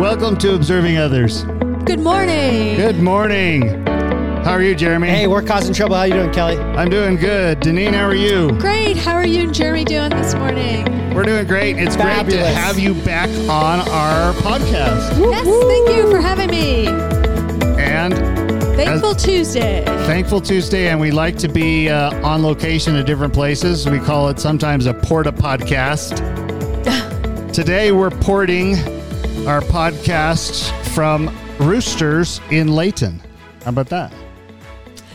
Welcome to Observing Others. Good morning. Good morning. How are you, Jeremy? Hey, we're causing trouble. How you doing, Kelly? I'm doing good. Daneen, how are you? Great. How are you and Jeremy doing this morning? We're doing great. It's great to have you back on our podcast. Yes, thank you for having me. And Thankful Tuesday. Thankful Tuesday, and we like to be uh, on location at different places. We call it sometimes a porta podcast. Today, we're porting our podcast from Roosters in Layton. How about that?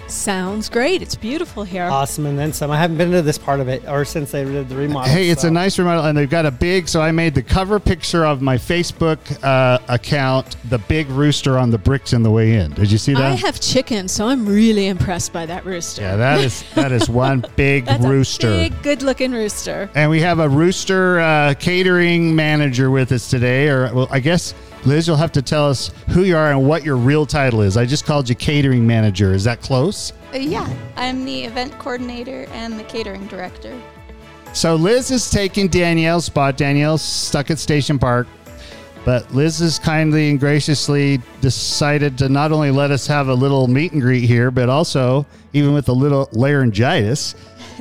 Sounds great. It's beautiful here. Awesome, and then some. I haven't been to this part of it, or since they did the remodel. Hey, it's so. a nice remodel, and they've got a big. So I made the cover picture of my Facebook uh, account, the big rooster on the bricks in the way in. Did you see that? I have chickens, so I'm really impressed by that rooster. yeah, that is that is one big That's rooster. a big, good-looking rooster. And we have a rooster uh, catering manager with us today, or well, I guess Liz, you'll have to tell us who you are and what your real title is. I just called you catering manager. Is that close? Uh, yeah, I'm the event coordinator and the catering director. So Liz is taking Danielle's spot. Danielle's stuck at Station Park, but Liz has kindly and graciously decided to not only let us have a little meet and greet here, but also, even with a little laryngitis,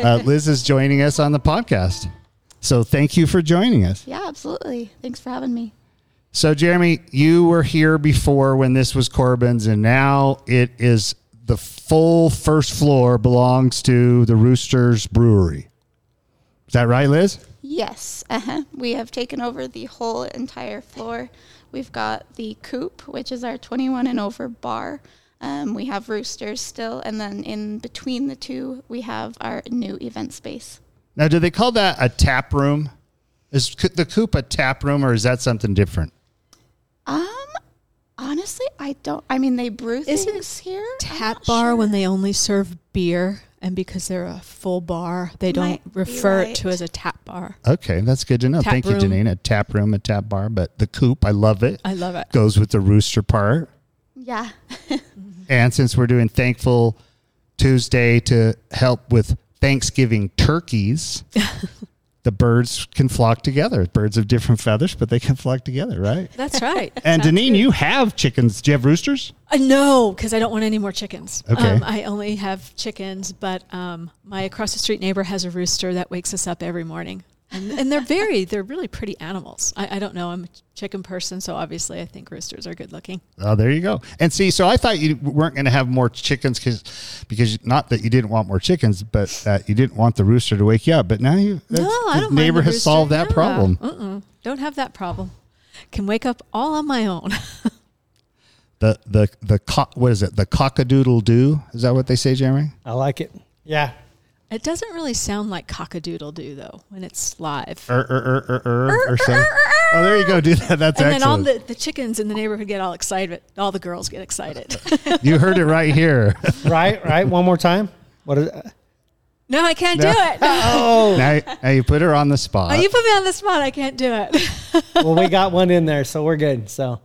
uh, Liz is joining us on the podcast. So thank you for joining us. Yeah, absolutely. Thanks for having me. So, Jeremy, you were here before when this was Corbin's, and now it is the full first floor belongs to the Roosters Brewery. Is that right, Liz? Yes, uh-huh. we have taken over the whole entire floor. We've got the coop, which is our 21 and over bar. Um, we have roosters still, and then in between the two, we have our new event space. Now, do they call that a tap room? Is the coop a tap room, or is that something different? Um, honestly, I don't. I mean, they brew Isn't things here. I'm Tap bar sure. when they only serve beer, and because they're a full bar, they don't Might be refer it to as a tap bar. Okay, that's good to know. Tap Thank you, room. Daneen. A tap room, a tap bar, but the coop, I love it. I love it. Goes with the rooster part. Yeah. And since we're doing Thankful Tuesday to help with Thanksgiving turkeys, the birds can flock together. Birds of different feathers, but they can flock together, right? That's right. And Daneen, you have chickens. Do you have roosters? Uh, no, because I don't want any more chickens. Okay. Um, I only have chickens, but um, my across the street neighbor has a rooster that wakes us up every morning. And, and they're very, they're really pretty animals. I, I don't know. I'm a chicken person, so obviously I think roosters are good looking. Oh, there you go. And see, so I thought you weren't going to have more chickens because, because not that you didn't want more chickens, but that you didn't want the rooster to wake you up. But now you, that's, no, I don't. neighbor mind the has solved that Yeah. problem. Uh-uh. Don't have that problem. Can wake up all on my own. The the the co- what is it? The cockadoodle doo? Is that what they say, Jeremy? I like it. Yeah, it doesn't really sound like cockadoodle do though when it's live. Er, er, er, er, er, or so. Oh, there you go. Do that. That's and then all the, the chickens in the neighborhood get all excited. All the girls get excited. you heard it right here. right, right. One more time. What is? no, I can't do it. Oh, now, now you put her on the spot. Oh, you put me on the spot. I can't do it. well, we got one in there, so we're good. So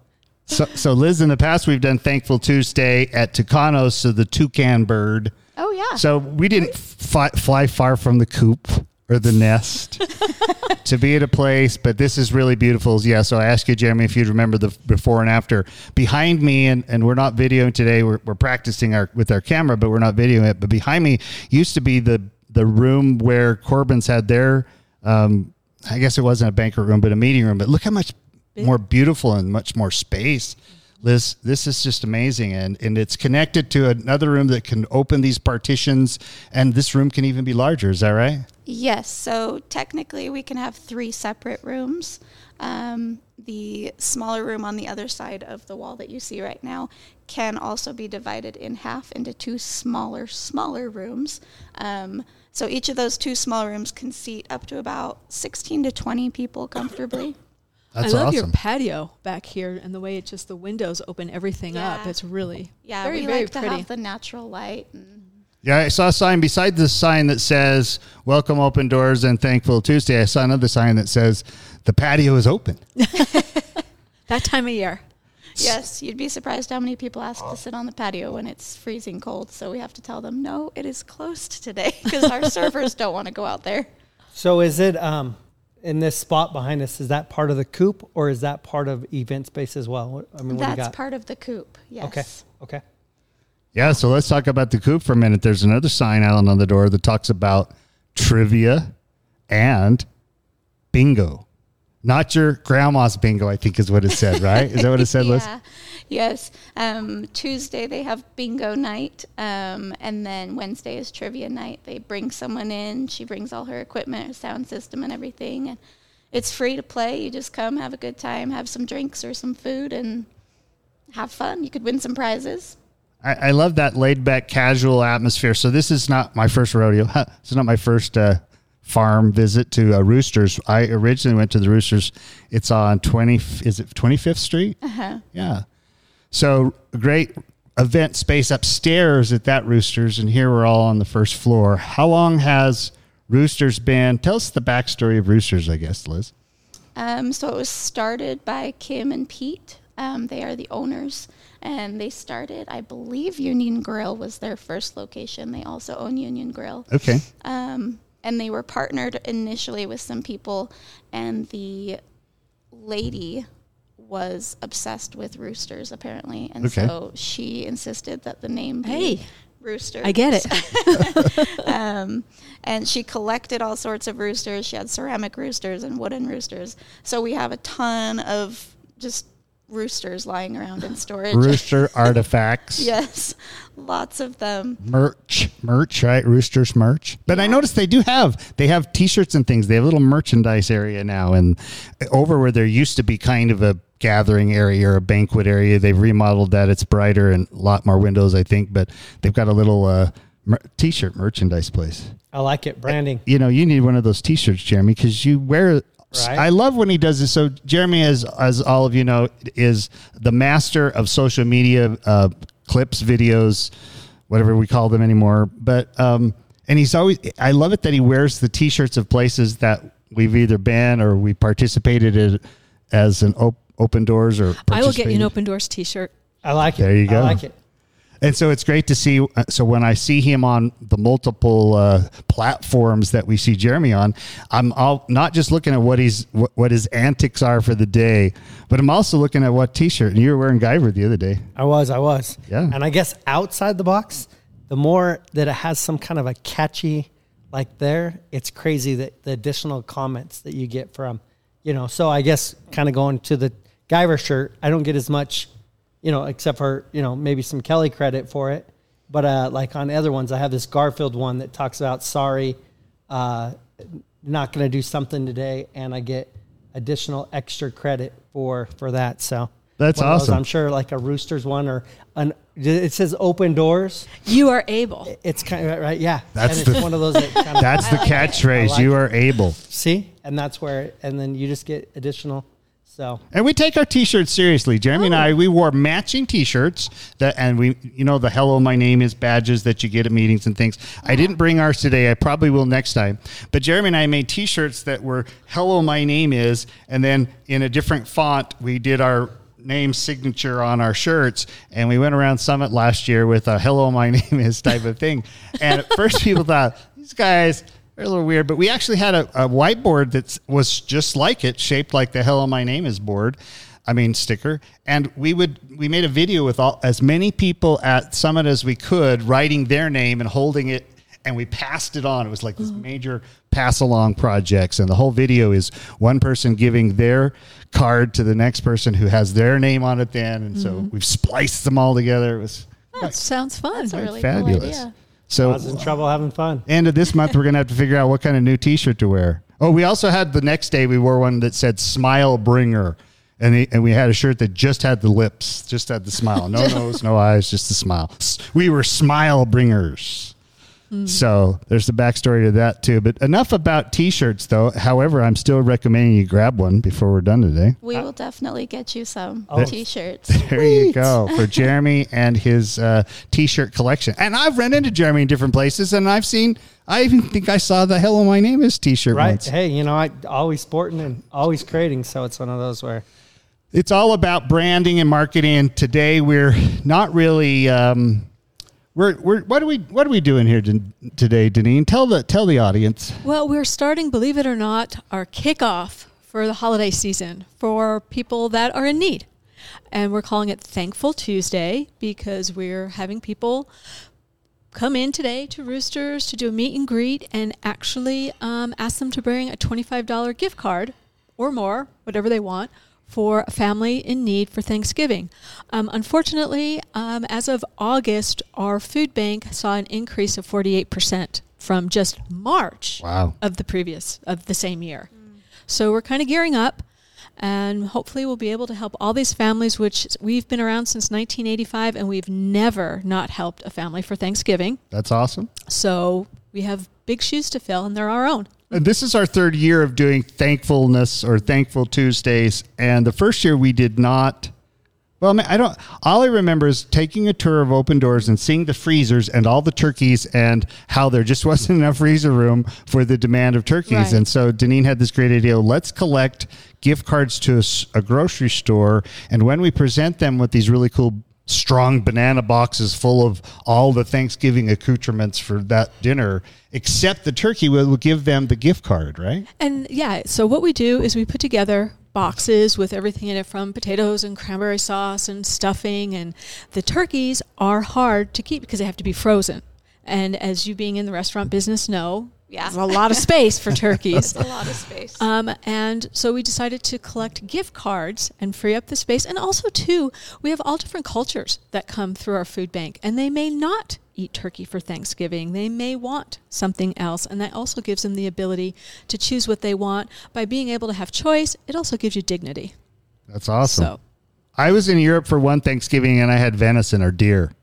So, so Liz, in the past, we've done Thankful Tuesday at Tucanos, so the toucan bird. Oh yeah. So we didn't fly, fly far from the coop or the nest to be at a place, but this is really beautiful. Yeah. So I ask you, Jeremy, if you'd remember the before and after behind me, and, and we're not videoing today. We're, we're practicing our with our camera, but we're not videoing it. But behind me used to be the the room where Corbin's had their. Um, I guess it wasn't a banquet room, but a meeting room. But look how much more beautiful and much more space. Liz, this is just amazing. And, and it's connected to another room that can open these partitions. And this room can even be larger. Is that right? Yes, so technically we can have three separate rooms. Um, the smaller room on the other side of the wall that you see right now can also be divided in half into two smaller, smaller rooms. Um, so each of those two small rooms can seat up to about 16 to 20 people comfortably. That's I love your patio back here and the way it just the windows open everything up. It's really Yeah, very we very like to pretty. have the natural light. And Yeah, I saw a sign beside this sign that says "Welcome Open Doors" and "Thankful Tuesday." I saw another sign that says "The patio is open." that time of year. yes, you'd be surprised how many people ask to sit on the patio when it's freezing cold. So we have to tell them, no, it is closed today because our servers don't want to go out there. So is it um in this spot behind us, is that part of the coop or is that part of event space as well? I mean, what do you That's got? part of the coop. Yes. okay. Okay. Yeah, so let's talk about the coop for a minute. There's another sign out on the door that talks about trivia and bingo. Not your grandma's bingo, I think is what it said, right? Is that what it said, Liz? Yes. Um, Tuesday they have bingo night, um, and then Wednesday is trivia night. They bring someone in. She brings all her equipment, her sound system, and everything, and it's free to play. You just come, have a good time, have some drinks or some food, and have fun. You could win some prizes. I, I love that laid back, casual atmosphere. So this is not my first rodeo. this is not my first uh, farm visit to uh, Roosters. I originally went to the Roosters. It's on twenty. Is it Twenty Fifth Street? Uh-huh. Yeah. So great event space upstairs at that Roosters, and here we're all on the first floor. How long has Roosters been? Tell us the backstory of Roosters, I guess, Liz. Um, so it was started by Kim and Pete. Um, they are the owners, and they started, I believe, Union Grill was their first location. They also own Union Grill. Okay. Um, and they were partnered initially with some people, and the lady was obsessed with roosters apparently, and Okay. so she insisted that the name be Hey. Rooster. I get it. um, and she collected all sorts of roosters. She had ceramic roosters and wooden roosters. So we have a ton of just roosters lying around in storage. Rooster artifacts. yes, lots of them. merch merch right roosters merch but i noticed they do have they have t-shirts and things they have a little merchandise area now and over where there used to be kind of a gathering area or a banquet area they've remodeled that it's brighter and a lot more windows i think but they've got a little uh mer- t-shirt merchandise place I like it. Branding. you know you need one of those t-shirts jeremy because you wear Right. I love when he does this. So Jeremy, as as all of you know, is the master of social media uh, clips, videos, whatever we call them anymore. But um, and he's always. I love it that he wears the T-shirts of places that we've either been or we participated in as an op- open doors or. I will get you an open doors T-shirt. I like it. There you go. I like it. And so it's great to see. uh, So when I see him on the multiple uh, platforms that we see Jeremy on, I'm all, not just looking at what he's what, what his antics are for the day, but I'm also looking at what T-shirt. And you were wearing Guyver the other day. I was, I was. Yeah. And I guess outside the box, the more that it has some kind of a catchy, like there, it's crazy that the additional comments that you get from, you know. So I guess kind of going to the Guyver shirt, I don't get as much, you know, except for you know maybe some Kelly credit for it. But uh, like on other ones, I have this Garfield one that talks about sorry, uh, not going to do something today, and I get additional extra credit for for that. So That's one of those, awesome. I'm sure like a Roosters one or an it says open doors. You are able. It's kind of right, yeah. That's and it's the- one of those that kind of That's the catchphrase. Like you it. are able. see, and that's where, and then you just get additional. So And we take our T-shirts seriously. Jeremy and oh. I, we wore matching T-shirts that, and we, you know, the "Hello, my name is" badges that you get at meetings and things. I didn't bring ours today. I probably will next time. But Jeremy and I made T-shirts that were "Hello, my name is," and then in a different font, we did our name signature on our shirts, and we went around Summit last year with a "Hello, my name is" type of thing. And at first, people thought these guys. They're a little weird, but we actually had a, a whiteboard that was just like it, shaped like the "Hello, my name is" board. I mean sticker, and we would we made a video with all as many people at Summit as we could, writing their name and holding it, and we passed it on. It was like this oh. major pass along projects, and the whole video is one person giving their card to the next person who has their name on it. Then, and so mm-hmm. we've spliced them all together. It was That sounds fun. That's a really cool fabulous. idea. So I was in trouble having fun. end of this month, we're gonna have to figure out what kind of new T-shirt to wear. Oh, we also had the next day we wore one that said "Smile Bringer," and the, and we had a shirt that just had the lips, just had the smile, no nose, no eyes, just the smile. We were smile bringers. So there's the backstory to that too. But enough about T-shirts, though. However, I'm still recommending you grab one before we're done today. We will definitely get you some Oh. t-shirts. There you go for Jeremy and his uh, T-shirt collection. And I've run into Jeremy in different places, and I've seen. I even think I saw the "Hello, my name is" T-shirt Right? once. Hey, you know, I always sporting and always creating, so it's one of those where It's all about branding and marketing. And today we're not really, um, We're, we're what are we what are we doing here today, Daneen? Tell the tell the audience. Well, we're starting, believe it or not, our kickoff for the holiday season for people that are in need. And we're calling it Thankful Tuesday because we're having people come in today to Roosters to do a meet and greet and actually um, ask them to bring a $25 gift card or more, whatever they want, for a family in need for Thanksgiving. Um, unfortunately, um, as of August, our food bank saw an increase of 48% from just March Wow. of the previous, of the same year. So we're kind of gearing up and hopefully we'll be able to help all these families, which we've been around since 1985 and we've never not helped a family for Thanksgiving. That's awesome. So we have big shoes to fill and they're our own. And this is our third year of doing thankfulness or thankful Tuesdays. And the first year we did not. Well, I, mean, I don't. All I remember is taking a tour of open doors and seeing the freezers and all the turkeys and how there just wasn't enough freezer room for the demand of turkeys. Right. And so Daneen had this great idea. Let's collect gift cards to a grocery store, and when we present them with these really cool strong banana boxes full of all the Thanksgiving accoutrements for that dinner, except the turkey, we'll give them the gift card, right? And yeah, so what we do is we put together boxes with everything in it from potatoes and cranberry sauce and stuffing. And the turkeys are hard to keep because they have to be frozen. And as you being in the restaurant business know, Yeah. there's a lot of space for turkeys. It's a lot of space. Um, and so we decided to collect gift cards and free up the space. And also, too, we have all different cultures that come through our food bank, and they may not eat turkey for Thanksgiving. They may want something else, and that also gives them the ability to choose what they want. By being able to have choice, it also gives you dignity. That's awesome. So, I was in Europe for one Thanksgiving and I had venison or deer.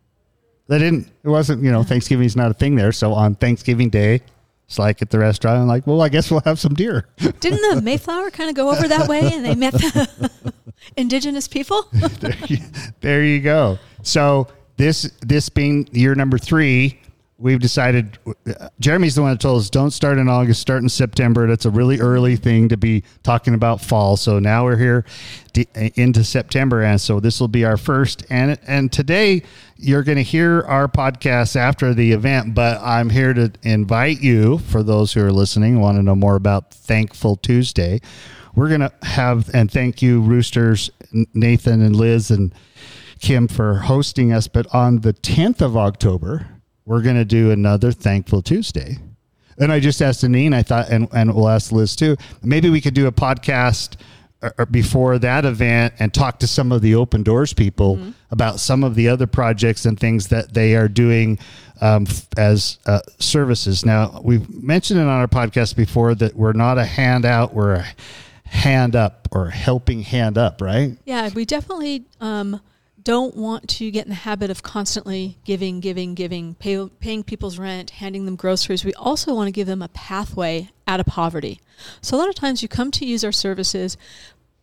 They didn't. It wasn't. You know, Thanksgiving's not a thing there. So on Thanksgiving Day, it's like at the restaurant. I'm like, well, I guess we'll have some deer. didn't the Mayflower kind of go over that way and they met the indigenous people? there, you, there you go. So this this being year number three, we've decided. Jeremy's the one that told us don't start in August, start in September. That's a really early thing to be talking about fall. So now we're here into September, and so this will be our first. And and today you're going to hear our podcast after the event, but I'm here to invite you for those who are listening want to know more about Thankful Tuesday. We're going to have and thank you, Roosters, Nathan and Liz and Kim for hosting us. But on the 10th of October, we're going to do another Thankful Tuesday. And I just asked Daneen, I thought, and, and we'll ask Liz too, maybe we could do a podcast or, or before that event and talk to some of the open doors people about some of the other projects and things that they are doing um, f- as uh, services. Now, we've mentioned it on our podcast before that we're not a handout, we're a hand up or helping hand up, right? Yeah, we definitely um, don't want to get in the habit of constantly giving, giving, giving, pay, paying people's rent, handing them groceries. We also want to give them a pathway out of poverty. So a lot of times you come to use our services,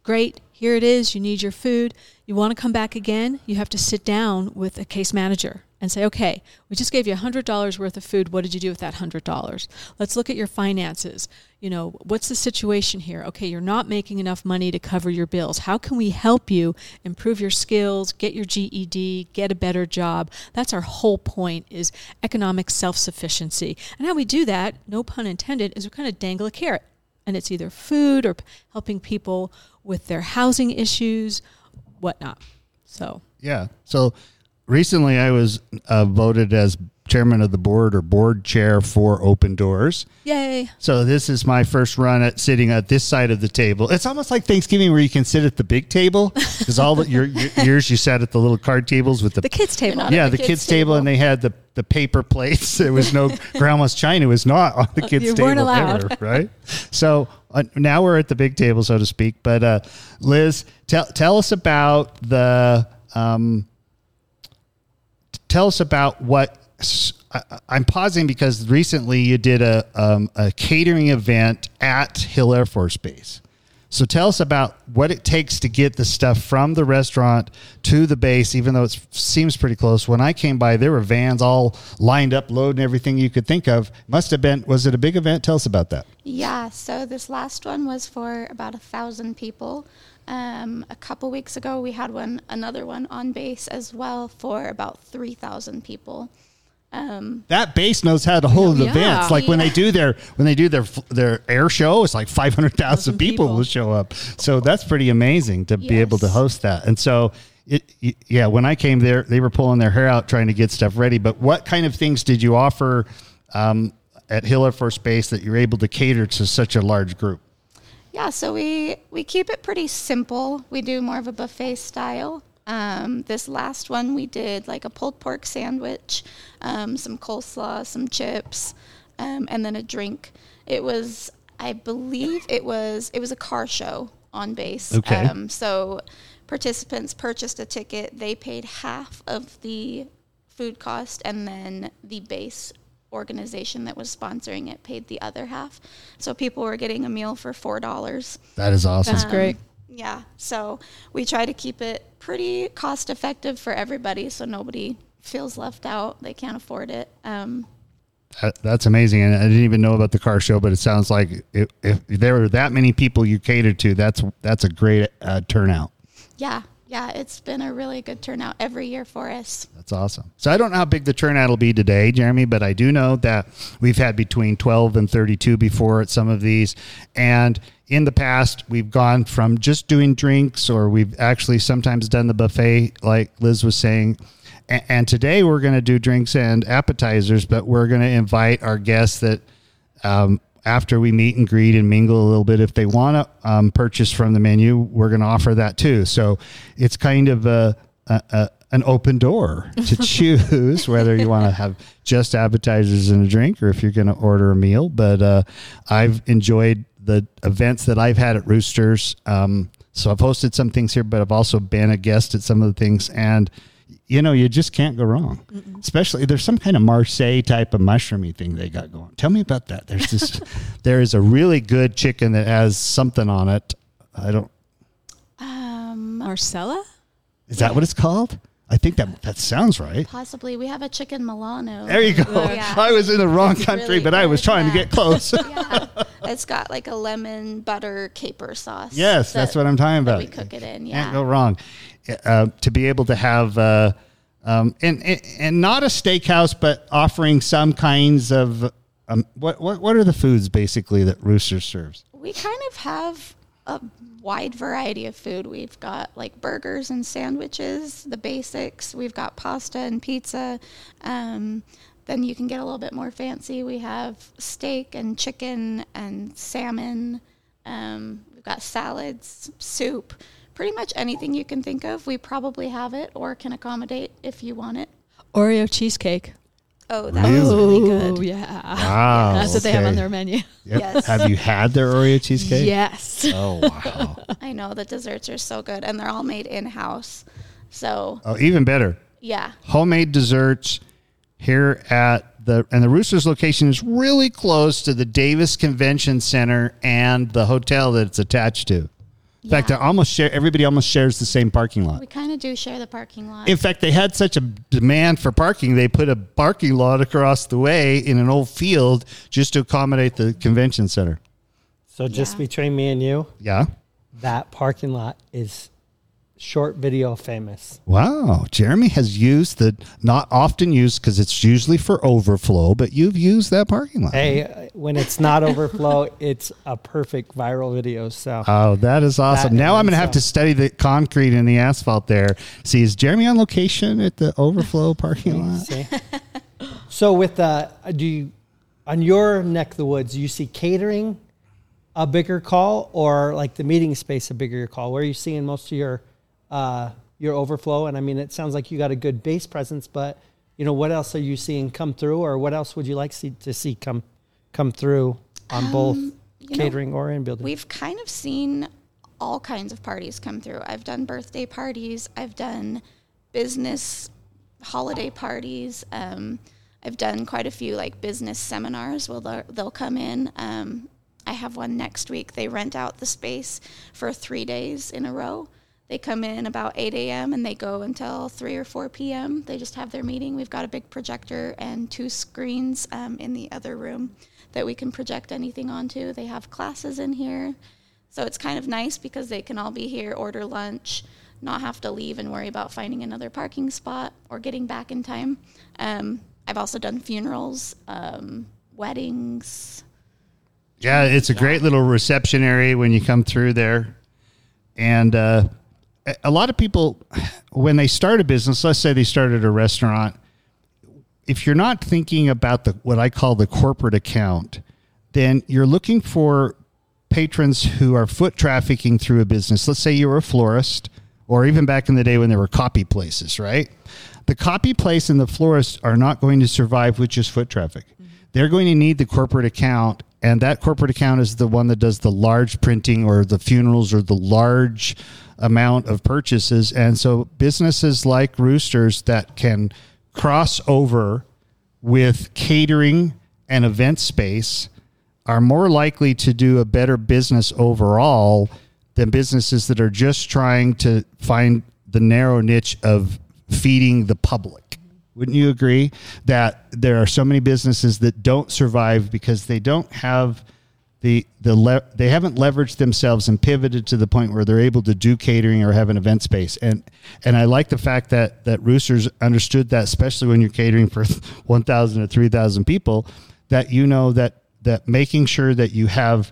great, here it is, you need your food. You want to come back again, you have to sit down with a case manager and say, okay, we just gave you $100 worth of food. What did you do with that $100? Let's look at your finances. You know, what's the situation here? Okay, you're not making enough money to cover your bills. How can we help you improve your skills, get your GED, get a better job? That's our whole point is economic self-sufficiency. And how we do that, no pun intended, is we kind of dangle a carrot. And it's either food or helping people with their housing issues, whatnot. So Yeah. So recently I was uh, voted as chairman of the board or board chair for Open Doors. yay. So this is my first run at sitting at this side of the table. It's almost like Thanksgiving where you can sit at the big table because all the, your, your years you sat at the little card tables with the, The kids' table. yeah the, the kids, kids' table, table. and they had the the paper plates. There was no grandma's china was not on the kids' You table ever, right? So uh, now we're at the big table, so to speak. But uh, Liz, tell tell us about the um, tell us about what I, I'm pausing because recently you did a um, a catering event at Hill Air Force Base. So tell us about what it takes to get the stuff from the restaurant to the base, even though it seems pretty close. When I came by, there were vans all lined up, loading everything you could think of. Must have been. Was it a big event? Tell us about that. Yeah, so this last one was for about a thousand people. Um, a couple weeks ago, we had one, another one on base as well for about three thousand people. Um, That base knows how to hold Yeah. events. Like when they do their when they do their their air show, it's like five hundred thousand people, people. will show up. So that's pretty amazing to be able to host that. And so, it, yeah, when I came there, they were pulling their hair out trying to get stuff ready. But what kind of things did you offer um, at Hill Air Force Base that you're able to cater to such a large group? Yeah, so we we keep it pretty simple. We do more of a buffet style. Um, this last one we did like a pulled pork sandwich, um, some coleslaw, some chips, um, and then a drink. It was, I believe, it was it was a car show on base. Okay. Um, so participants purchased a ticket. They paid half of the food cost, and then the base organization that was sponsoring it paid the other half. So people were getting a meal for four dollars. That is awesome. That's great. Yeah. So we try to keep it pretty cost effective for everybody, so nobody feels left out. They can't afford it. Um, That- that's amazing. And I didn't even know about the car show, but it sounds like if, if there were that many people you catered to, that's that's a great uh, turnout. yeah. Yeah. It's been a really good turnout every year for us. That's awesome. So I don't know how big the turnout will be today, Jeremy, but I do know that we've had between 12 and 32 before at some of these. And in the past, we've gone from just doing drinks or we've actually sometimes done the buffet, like Liz was saying. And today we're going to do drinks and appetizers, but we're going to invite our guests that um, after we meet and greet and mingle a little bit, if they want to um, purchase from the menu, we're going to offer that too. So it's kind of a, a, a an open door to choose whether you want to have just appetizers and a drink or if you're going to order a meal. But uh, I've enjoyed the events that I've had at Roosters. Um, so I've hosted some things here, but I've also been a guest at some of the things and you know, you just can't go wrong. Especially there's some kind of Marseille type of mushroomy thing they got going. Tell me about that. There's this there is a really good chicken that has something on it. I don't Um, Marcella? is that what it's called? I think that that sounds right. possibly we have a chicken Milano. There you go. Yeah. I was in the wrong It's country, really but I was trying to get close. yeah. It's got like a lemon butter caper sauce. yes, that's what I'm talking that about. we cook it in. Can't go wrong. Uh, to be able to have, uh, um, and, and and not a steakhouse, but offering some kinds of um, what what what are the foods basically that Rooster serves? We kind of have a wide variety of food. We've got like burgers and sandwiches, the basics. We've got pasta and pizza. Um, then you can get a little bit more fancy. We have steak and chicken and salmon. Um, we've got salads, soup, pretty much anything you can think of. We probably have it or can accommodate if you want it. Oreo cheesecake. Oh, that's really good. Oh, yeah. Wow, That's what they have on their menu. Yep. Yes. Have you had their Oreo cheesecake? Yes. Oh wow. I know the desserts are so good and they're all made in house. So, oh, even better. yeah. Homemade desserts here at the and the Roosters location is really close to the Davis Convention Center and the hotel that it's attached to. In fact, they Yeah. almost share. Everybody almost shares the same parking lot. We kind of do share the parking lot. In fact, they had such a demand for parking, they put a parking lot across the way in an old field just to accommodate the convention center. So just Yeah. between me and you, Yeah. that parking lot is short video famous. Wow. Jeremy has used the not often used because it's usually for overflow, but you've used that parking lot. Hey, uh, when it's not overflow, it's a perfect viral video. So Oh, that is awesome. That now I'm going to have to study the concrete and the asphalt there. See, is Jeremy on location at the overflow parking lot? So with the do you on your neck of the woods, you see catering a bigger call or like the meeting space a bigger call? Where are you seeing most of your uh, your overflow? And I mean, it sounds like you got a good base presence, but you know what else are you seeing come through, or what else would you like see, to see come come through on both Um, know, catering or in building? We've kind of seen all kinds of parties come through. I've done birthday parties, I've done business holiday parties. Um, I've done quite a few like business seminars. Well, they'll, they'll come in. Um, I have one next week. They rent out the space for three days in a row. They come in about 8 a.m. and they go until 3 or 4 p.m. They just have their meeting. We've got a big projector and two screens um, in the other room that we can project anything onto. They have classes in here. So it's kind of nice because they can all be here, order lunch, not have to leave and worry about finding another parking spot or getting back in time. Um, I've also done funerals, um, weddings. Yeah, it's a great little reception area when you come through there. And uh, a- lot of people, when they start a business, let's say they started a restaurant, if you're not thinking about the what I call the corporate account, then you're looking for patrons who are foot trafficking through a business. Let's say you were a florist, or even back in the day when there were copy places, right? The copy place and the florist are not going to survive with just foot traffic. Mm-hmm. They're going to need the corporate account, and that corporate account is the one that does the large printing or the funerals or the large amount of purchases. And so businesses like Roosters that can cross over with catering and event space are more likely to do a better business overall than businesses that are just trying to find the narrow niche of feeding the public. Wouldn't you agree that there are so many businesses that don't survive because they don't have the the le- they haven't leveraged themselves and pivoted to the point where they're able to do catering or have an event space. And and I like the fact that that Roosters understood that especially when you're catering for 1000 or 3000 people that you know that that making sure that you have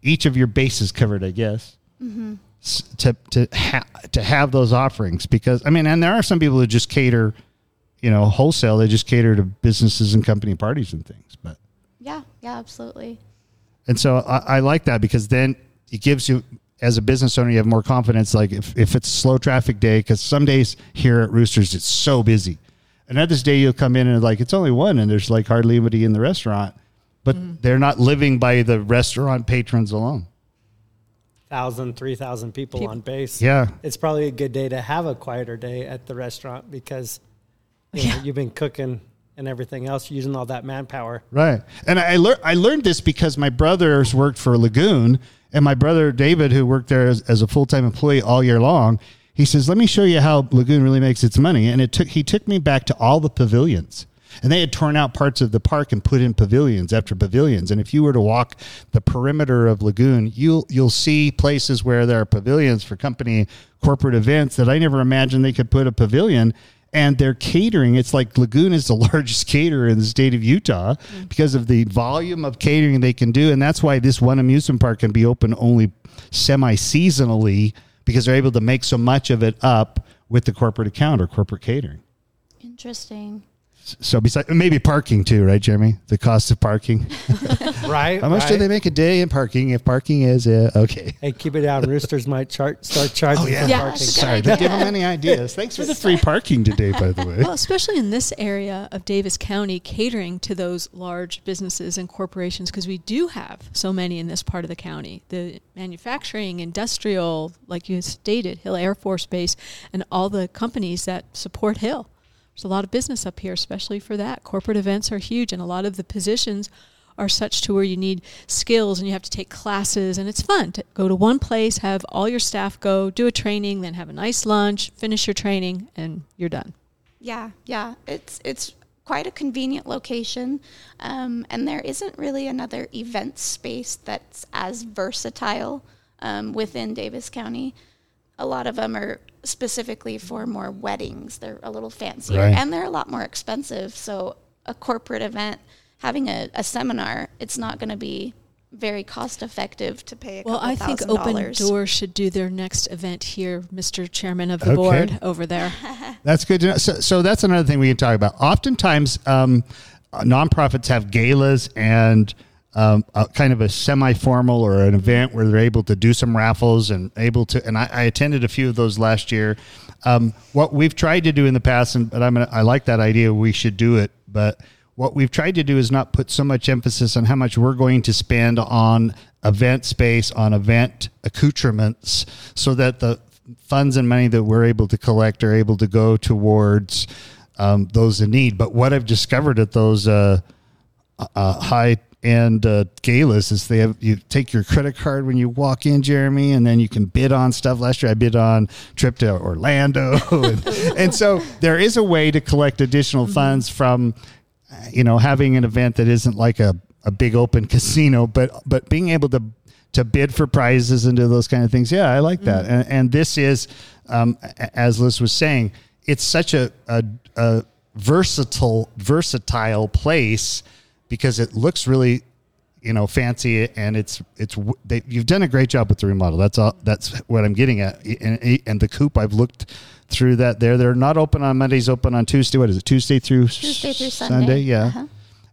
each of your bases covered I guess mm-hmm. s- to to ha- to have those offerings. Because I mean and there are some people who just cater you know wholesale they just cater to businesses and company parties and things but Yeah, yeah, absolutely. And so I, I like that because then it gives you, as a business owner, you have more confidence. Like if, if it's a slow traffic day, because some days here at Roosters, it's so busy. And others day you'll come in and like, it's only one and there's like hardly anybody in the restaurant, but mm-hmm. they're not living by the restaurant patrons alone. thousand, three thousand people, People. on base. Yeah. it's probably a good day to have a quieter day at the restaurant because you know, you've been cooking and everything else, using all that manpower. Right. And I, lear- I learned this because my brothers worked for Lagoon, and my brother David, who worked there as, as a full time employee all year long, he says, "Let me show you how Lagoon really makes its money." And it took he took me back to all the pavilions. And they had torn out parts of the park and put in pavilions after pavilions. And if you were to walk the perimeter of Lagoon, you'll you'll see places where there are pavilions for company corporate events that I never imagined they could put a pavilion and they're catering. It's like lagoon is the largest caterer in the state of utah mm-hmm. because of the volume of catering they can do and that's why this one amusement park can be open only semi-seasonally because they're able to make so much of it up with the corporate account or corporate catering. Interesting. So besides maybe parking too right jeremy the cost of parking Right? how much do they make a day in parking if parking is uh, okay Hey, keep it down. Roosters might chart start charging Oh, yeah. for Yeah. parking. sorry don't give them any ideas thanks for the free parking today by the way Well, especially in this area of Davis County, catering to those large businesses and corporations, because we do have so many in this part of the county. The manufacturing, industrial, like you stated, Hill Air Force Base, and all the companies that support Hill. There's a lot of business up here, especially for that. Corporate events are huge, and a lot of the positions are such to where you need skills and you have to take classes and it's fun to go to one place have all your staff go do a training then have a nice lunch finish your training and you're done Yeah, yeah. It's it's quite a convenient location, um, and there isn't really another event space that's as versatile um, within Davis County. A lot of them are specifically for more weddings. They're a little fancier, Right. and they're a lot more expensive. So a corporate event, having a, a seminar, it's not going to be very cost effective to pay a Well, I think Open dollars. Doors should do their next event here, Mr. Chairman of the Okay. board over there. That's good to know. So, so that's another thing we can talk about. Oftentimes, um, uh, nonprofits have galas and um, a kind of a semi-formal or an event where they're able to do some raffles and able to. And I, I attended a few of those last year. Um, what we've tried to do in the past, and but I'm gonna, I like that idea. We should do it, but what we've tried to do is not put so much emphasis on how much we're going to spend on event space, on event accoutrements, so that the funds and money that we're able to collect are able to go towards um, those in need. But what I've discovered at those uh, uh, high end uh, galas is they have you take your credit card when you walk in, Jeremy, and then you can bid on stuff. Last year I bid on trip to Orlando, and, and so there is a way to collect additional funds from you know having an event that isn't like a, a big open casino, but but being able to to bid for prizes and do those kind of things. Yeah, I like that. And, and this is, um, as Liz was saying, it's such a, a, a versatile versatile place because it looks really you know fancy and it's it's they, you've done a great job with the remodel. That's all that's what i'm getting at. And, and the coop i've looked through that there. They're not open on mondays open on tuesday. What is it tuesday through Tuesday through Sunday. yeah. Uh-huh.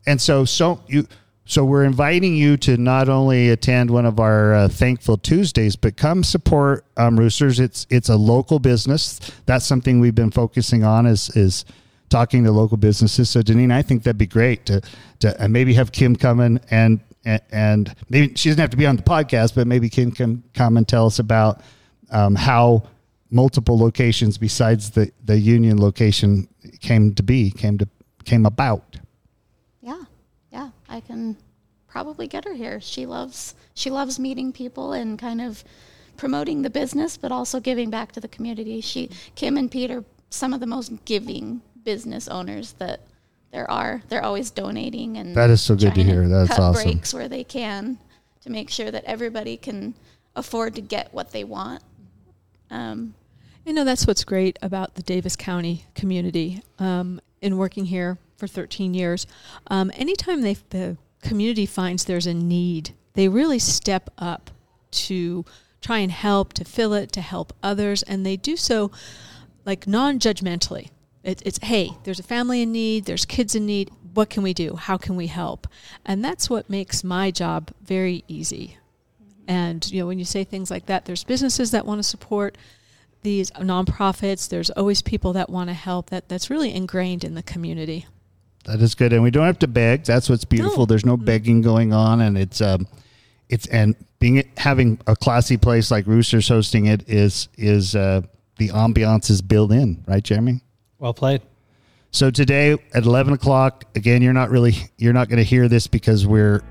and so so you so we're inviting you to not only attend one of our uh, thankful tuesdays but come support um, roosters. It's it's a local business. That's something we've been focusing on is is talking to local businesses so daneen i think that'd be great to to and maybe have kim come in and and, maybe she doesn't have to be on the podcast but maybe kim can come and tell us about um, how multiple locations besides the the union location came to be came to came about Yeah, yeah, I can probably get her here. She loves she loves meeting people and kind of promoting the business, but also giving back to the community. She Kim and Pete are some of the most giving business owners that there are. They're always donating and That is so good to trying hear. That's cut awesome. breaks where they can to make sure that everybody can afford to get what they want. Um, You know, that's what's great about the Davis County community. Um, in working here for 13 years, um, anytime they, the community finds there's a need, they really step up to try and help, to fill it, to help others, and they do so like non-judgmentally. It, it's hey, there's a family in need, there's kids in need. What can we do? How can we help? And that's what makes my job very easy. And you know, when you say things like that, there's businesses that want to support these nonprofits. There's always people that want to help. That that's really ingrained in the community. That is good, and we don't have to beg. That's what's beautiful. No. There's no begging going on, and it's um, it's and being having a classy place like Roosters hosting it is is uh, the ambiance is built in, right, Jeremy? Well played. So today at eleven o'clock, again, you're not really you're not going to hear this because we're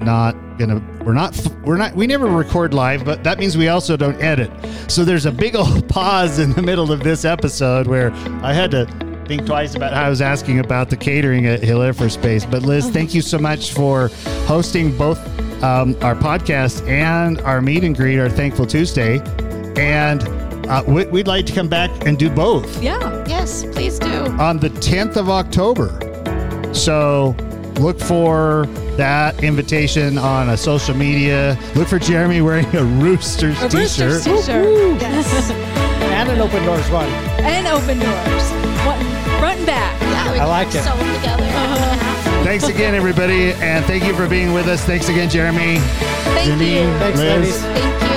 not gonna we're not we're not we never record live but that means we also don't edit. So there's a big old pause in the middle of this episode where i had to think twice about how i was asking about the catering at hill air force base. But liz thank you so much for hosting both um, our podcast and our meet and greet our thankful tuesday. And uh, we, we'd like to come back and do both Yeah. yes, please do. on the 10th of October. So look for that invitation on a social media. Look for Jeremy wearing a Roosters A t-shirt. Roosters t-shirt. Yes. and an open doors one. and open doors, What- front and back. Yeah, I can like it. Sew them together. Thanks again, everybody, and thank you for being with us. Thanks again, Jeremy. Thank Daneen, you. Thanks, Liz. ladies. Thank you.